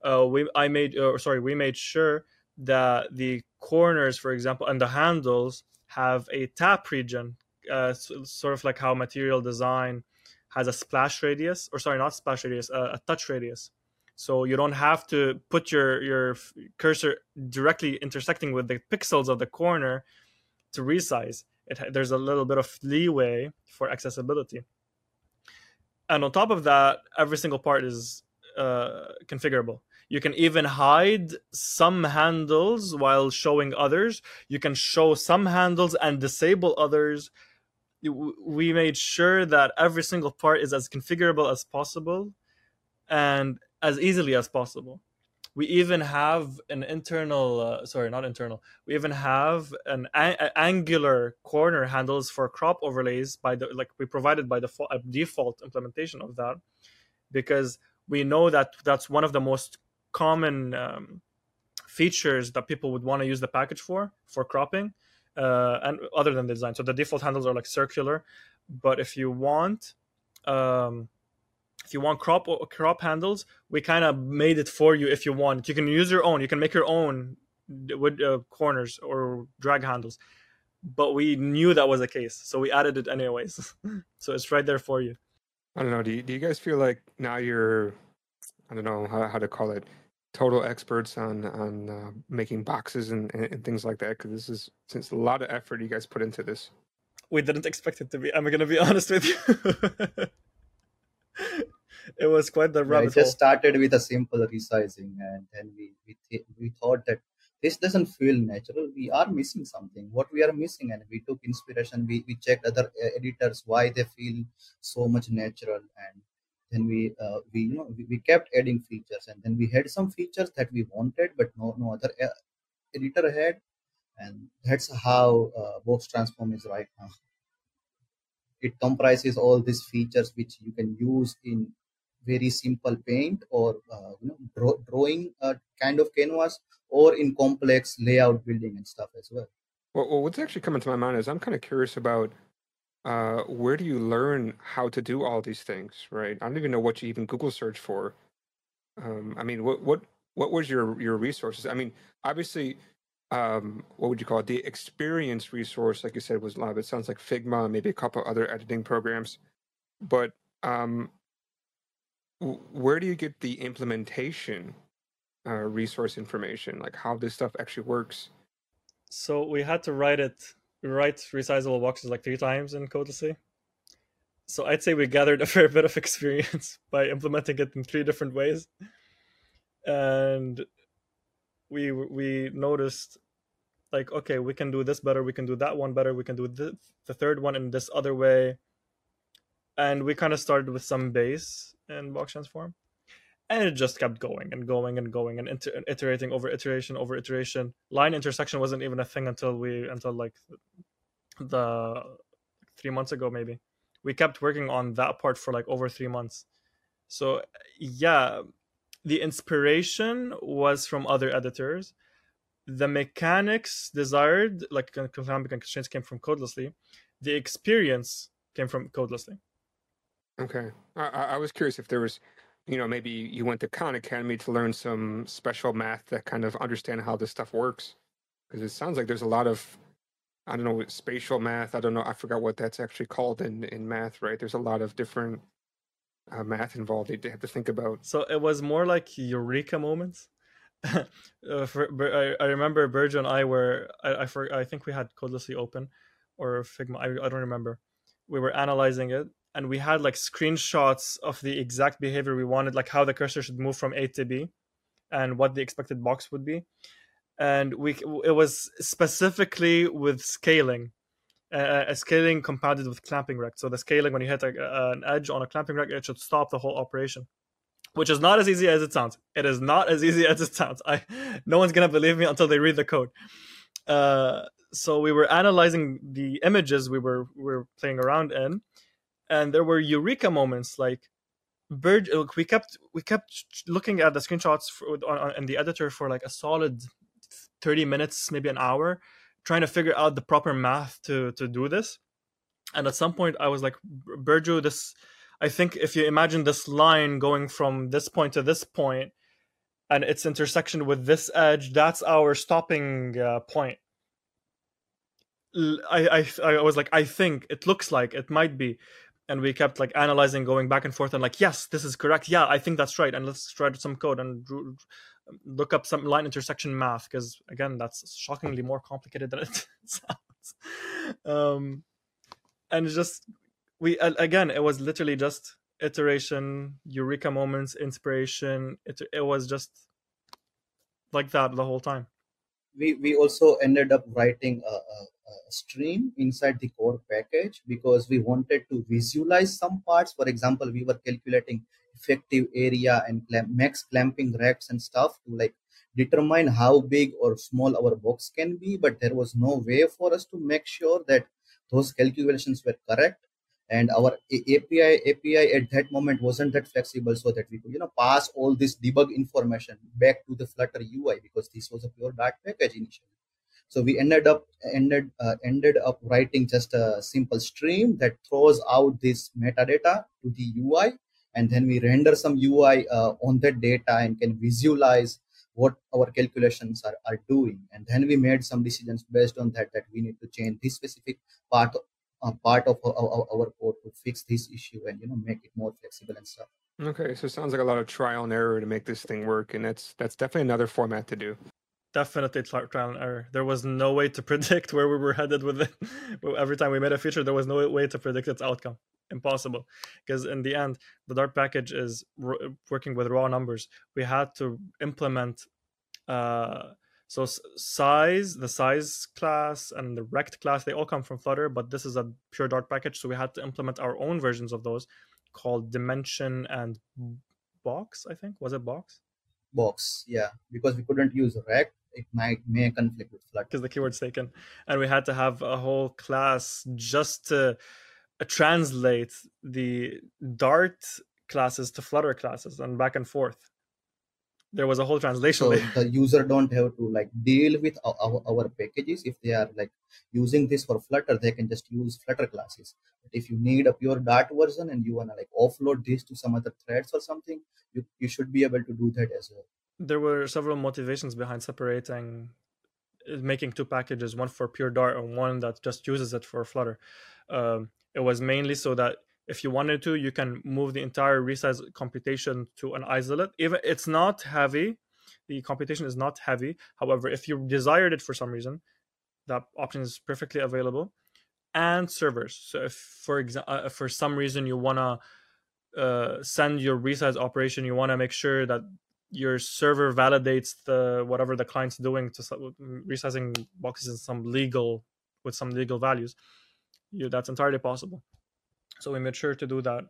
Uh, we I made, uh, sorry, we made sure that the corners, for example, and the handles have a tap region, uh, sort of like how material design has a splash radius, or sorry, not splash radius, uh, a touch radius. So you don't have to put your your cursor directly intersecting with the pixels of the corner to resize. It, there's a little bit of leeway for accessibility. And on top of that, every single part is uh, configurable. You can even hide some handles while showing others. You can show some handles and disable others. We made sure that every single part is as configurable as possible and as easily as possible. We even have an internal, uh, sorry, not internal. We even have an a- angular corner handles for crop overlays by the like we provided by the default implementation of that, because we know that that's one of the most common um, features that people would want to use the package for for cropping uh, and other than the design. So the default handles are like circular but if you want um, if you want crop or crop handles we kind of made it for you if you want. You can use your own. You can make your own with uh, corners or drag handles but we knew that was the case so we added it anyways. <laughs> So it's right there for you. I don't know. Do you, do you guys feel like now you're I don't know how, how to call it, total experts on on uh, making boxes and, and, things like that. Because this is since a lot of effort you guys put into this. We didn't expect it to be. I'm gonna be <laughs> honest with you. <laughs> it was quite the rabbit yeah, just started with a simple resizing, and then we we, th- we thought that this doesn't feel natural. We are missing something. What we are missing, and we took inspiration. We we checked other uh, editors why they feel so much natural, and then we uh, we you know we, we, kept adding features and then we had some features that we wanted but no no other uh, editor had. And that's how uh, box transform is right now. It comprises all these features which you can use in very simple paint or uh, you know draw, drawing kind of canvas or in complex layout building and stuff as well. Well, well what's actually coming to my mind is i'm kind of curious about uh, where do you learn how to do all these things, right? I don't even know what you even Google search for. Um, I mean, what what what was your your resources? I mean, obviously, um, what would you call it? The experience resource, like you said, was a lot it sounds like Figma, maybe a couple other editing programs. But um, where do you get the implementation uh, resource information, like how this stuff actually works? So we had to write it write resizable boxes like three times in Codelessly. So I'd say we gathered <laughs> a fair bit of experience <laughs> by implementing it in three different ways. And we we noticed like okay we can do this better we can do that one better we can do the, the third one in this other way and we kind of started with some base in box transform and it just kept going and going and going and inter- iterating over iteration over iteration. Line intersection wasn't even a thing until we until like the three months ago maybe. We kept working on that part for like over three months. So yeah the inspiration was from other editors. The mechanics desired like dynamic constraints came from codelessly. The experience came from codelessly. Okay. I, I was curious if there was you know, maybe you went to Khan Academy to learn some special math that kind of understand how this stuff works. Because it sounds like there's a lot of, I don't know, spatial math. I don't know. I forgot what that's actually called in, in math, right? There's a lot of different uh, math involved they have to think about. So it was more like eureka moments. <laughs> uh, for, I, I remember Birju and I were, I, I, for, I think we had Codelessly open or Figma. I, I don't remember. We were analyzing it and we had like screenshots of the exact behavior we wanted, like how the cursor should move from A to B, and what the expected box would be. And we it was specifically with scaling, uh, a scaling compounded with clamping rect. So the scaling when you hit a, an edge on a clamping rect, it should stop the whole operation which is not as easy as it sounds. It is not as easy as it sounds. I no one's gonna believe me until they read the code. Uh, so we were analyzing the images we were we were playing around in, and there were eureka moments like bird we kept we kept looking at the screenshots for, on, on, in the editor for like a solid 30 minutes maybe an hour trying to figure out the proper math to to do this and at some point I was like, Birju, this. I think if you imagine this line going from this point to this point, and its intersection with this edge, that's our stopping uh, point. I, I I was like, I think it looks like it might be, and we kept like analyzing, going back and forth, and like, yes, this is correct. Yeah, I think that's right. And let's try some code and look up some line intersection math because again, that's shockingly more complicated than it <laughs> sounds. Um, and just we again, it was literally just iteration, eureka moments, inspiration. It it was just like that the whole time. We we also ended up writing a, a stream inside the core package because we wanted to visualize some parts. For example, we were calculating effective area and max clamping rects and stuff to like determine how big or small our box can be, but there was no way for us to make sure that those calculations were correct and our api api at that moment wasn't that flexible so that we could you know pass all this debug information back to the flutter ui because this was a pure dart package initially so we ended up ended uh, ended up writing just a simple stream that throws out this metadata to the UI, and then we render some UI uh, on that data and can visualize what our calculations are, are doing. And then we made some decisions based on that that we need to change this specific part uh, part of our, our, our code to fix this issue and you know make it more flexible and stuff. Okay, so it sounds like a lot of trial and error to make this thing work, and that's that's definitely another format to do definitely trial and error. There was no way to <laughs> predict where we were headed with it. Every time we made a feature, there was no way to predict its outcome. Impossible, because in the end, the Dart package is working with raw numbers. We had to implement uh, so size, the size class, and the rect class. They all come from Flutter, but this is a pure Dart package, so we had to implement our own versions of those, called Dimension and Box. I think was it Box box yeah because we couldn't use rect it might may conflict with Flutter because the keyword's taken, and we had to have a whole class just to uh, translate the Dart classes to Flutter classes and back and forth. There was a whole translation. So the user don't have to like deal with our, our, packages. If they are like using this for Flutter, they can just use Flutter classes. But if you need a pure Dart version and you wanna like offload this to some other threads or something, you, you should be able to do that as well there were several motivations behind separating making two packages one for pure dart and one that just uses it for flutter um, it was mainly so that if you wanted to you can move the entire resize computation to an isolate. Even it's not heavy. The computation is not heavy. However if you desired it for some reason that option is perfectly available. And servers. So if for example uh, for some reason you want to uh, send your resize operation you want to make sure that your server validates the whatever the client's doing to resizing boxes in some legal with some legal values you, that's entirely possible so we made sure to do that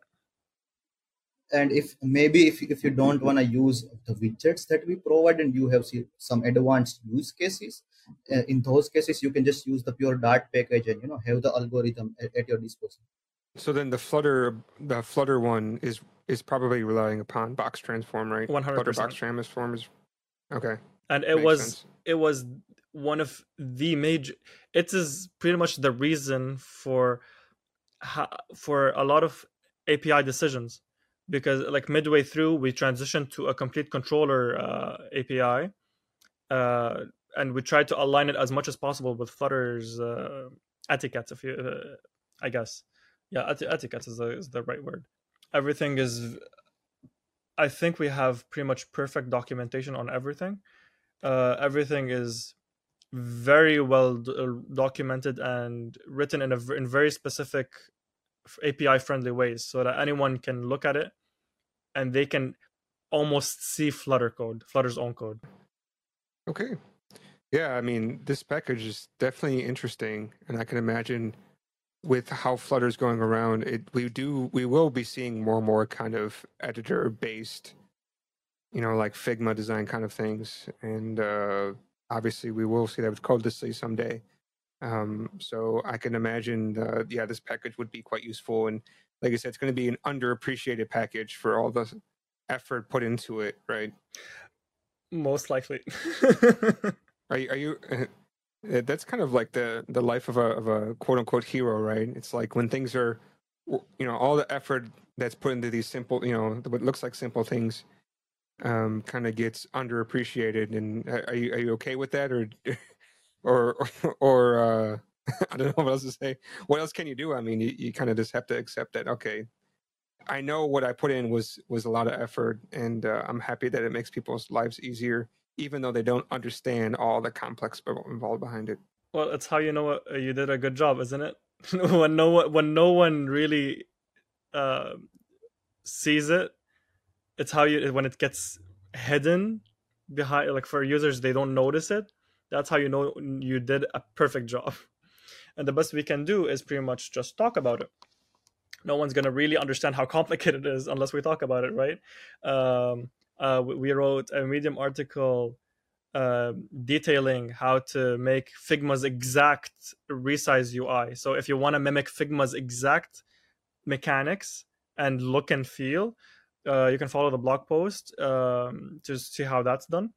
and if maybe if, if you don't want to use the widgets that we provide and you have some advanced use cases uh, in those cases you can just use the pure dart package and you know have the algorithm at, at your disposal so then the flutter the flutter one is is probably relying upon box transform, right? One hundred percent. Box transform is okay. And it Makes was sense. it was one of the major. It is pretty much the reason for for a lot of API decisions because like midway through we transitioned to a complete controller uh, API. Uh, and we tried to align it as much as possible with Flutter's uh, etiquette, if you, uh, I guess. Yeah, etiquette is the, is the right word everything is i think we have pretty much perfect documentation on everything uh, everything is very well uh, documented and written in a in very specific api friendly ways so that anyone can look at it and they can almost see flutter code flutter's own code. Okay. Yeah i mean this package is definitely interesting and i can imagine with how Flutter's going around, it we do we will be seeing more and more kind of editor based, you know, like Figma design kind of things, and uh, obviously we will see that with Codelessly someday. Um, so I can imagine, uh, yeah, this package would be quite useful, and like I said, it's going to be an underappreciated package for all the effort put into it, right? Most likely. <laughs> are you? Are you Uh, That's kind of like the the life of a of a quote unquote hero, right? It's like when things are, you know, all the effort that's put into these simple, you know, what looks like simple things, um, kind of gets underappreciated. And uh, are you are you okay with that, or <laughs> or or uh, <laughs> I don't know what else to say. What else can you do? I mean, you, you kind of just have to accept that. Okay, I know what I put in was was a lot of effort, and uh, I'm happy that it makes people's lives easier, even though they don't understand all the complex involved behind it. Well, it's how you know uh, you did a good job, isn't it? <laughs> when no one when no one really uh, sees it, it's how you when it gets hidden behind like for users they don't notice it. That's how you know you did a perfect job. <laughs> And the best we can do is pretty much just talk about it. No one's gonna really understand how <laughs> complicated it is unless we talk about it, right? Um, uh, we, we wrote a Medium article uh, detailing how to make Figma's exact resize UI. So if you want to mimic Figma's exact mechanics and look and feel, uh, you can follow the blog post um, to see how that's done.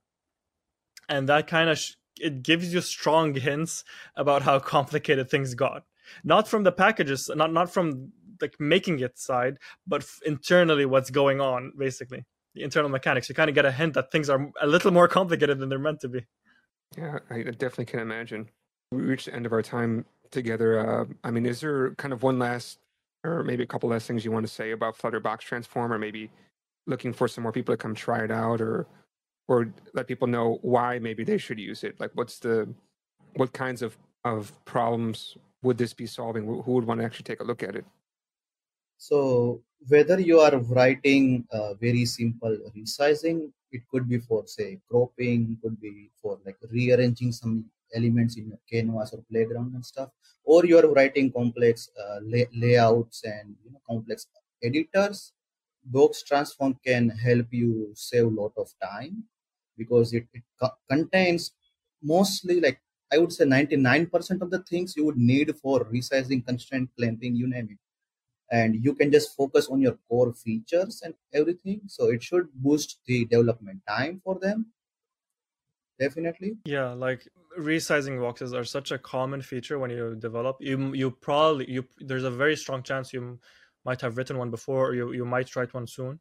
And that kind of sh- it gives you strong hints about how <laughs> complicated things got. Not from the packages, not not from like making it side, but f- internally what's going on basically the internal mechanics. You kind of get a hint that things are a little more complicated than they're meant to be. Yeah, I definitely can imagine. We reached the end of our time together. Uh, I mean, is there kind of one last, or maybe a couple less things you want to say about Flutter Box Transform, or maybe looking for some more people to come try it out, or or let people know why maybe they should use it? Like, what's the what kinds of of problems would this be solving? Who would want to actually take a look at it? So whether you are writing uh, very simple resizing, it could be for say cropping, could be for like rearranging some elements in your canvas or playground and stuff, or you are writing complex uh, lay- layouts and you know, complex editors. Box Transform can help you save a lot of time because it, it co- contains mostly like I would say 99% of the things you would need for resizing, constraint, clamping, you name it and you can just focus on your core features and everything so it should boost the development time for them definitely Yeah, like resizing boxes are such a common feature when you develop. You you probably you there's a very strong chance you might have written one before or you, you might write one soon.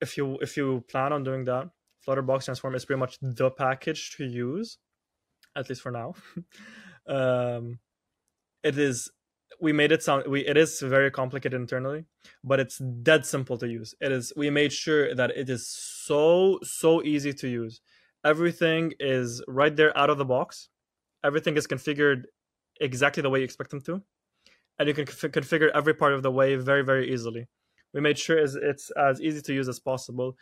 If you if you plan on doing that, Flutter Box Transform is pretty much the package to use, at least for now. <laughs> um, it is we made it sound we it is very complicated internally, but it's dead simple to use. It is we made sure that it is so so easy to use everything is right there out of the box. Everything is configured exactly the way you expect them to, and you can conf- configure every part of the way very very easily. We made sure it's as easy to use as possible.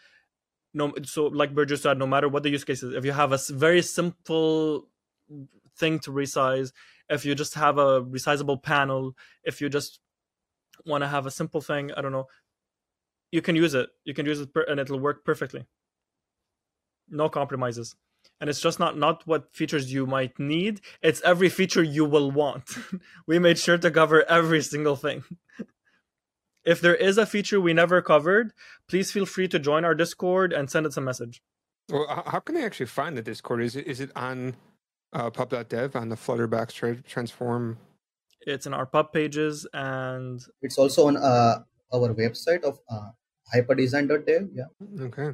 No, so like Birju said, no matter what the use case is, if you have a very simple thing to resize, if you just have a resizable panel, if you just want to have a simple thing, I don't know, you can use it. You can use it per- and it'll work perfectly no compromises and it's just not not what features you might need it's every feature you will want <laughs> we made sure to cover every single thing <laughs> if there is a feature we never covered please feel free to join our discord and send us a message Well, how can they actually find the Discord? Is it is it on uh, pub.dev on the Flutterbox tra- Transform? it's in our pub pages and it's also on uh, our website of uh, hyperdesign.dev yeah Okay.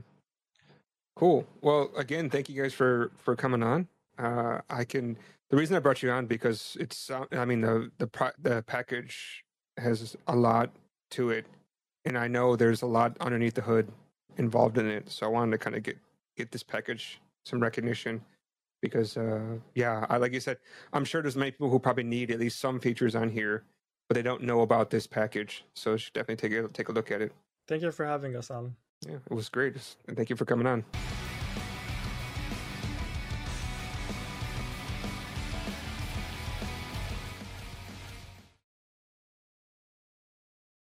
Cool. Well, again, thank you guys for for coming on. Uh, I can. The reason I brought you on because it's. uh, I mean the the the package has a lot to it, and I know there's a lot underneath the hood involved in it. So I wanted to kind of get get this package some recognition because uh yeah I like you said I'm sure there's many people who probably need at least some features on here but they don't know about this package so should definitely take a take a look at it thank you for having us on yeah it was great. And thank you for coming on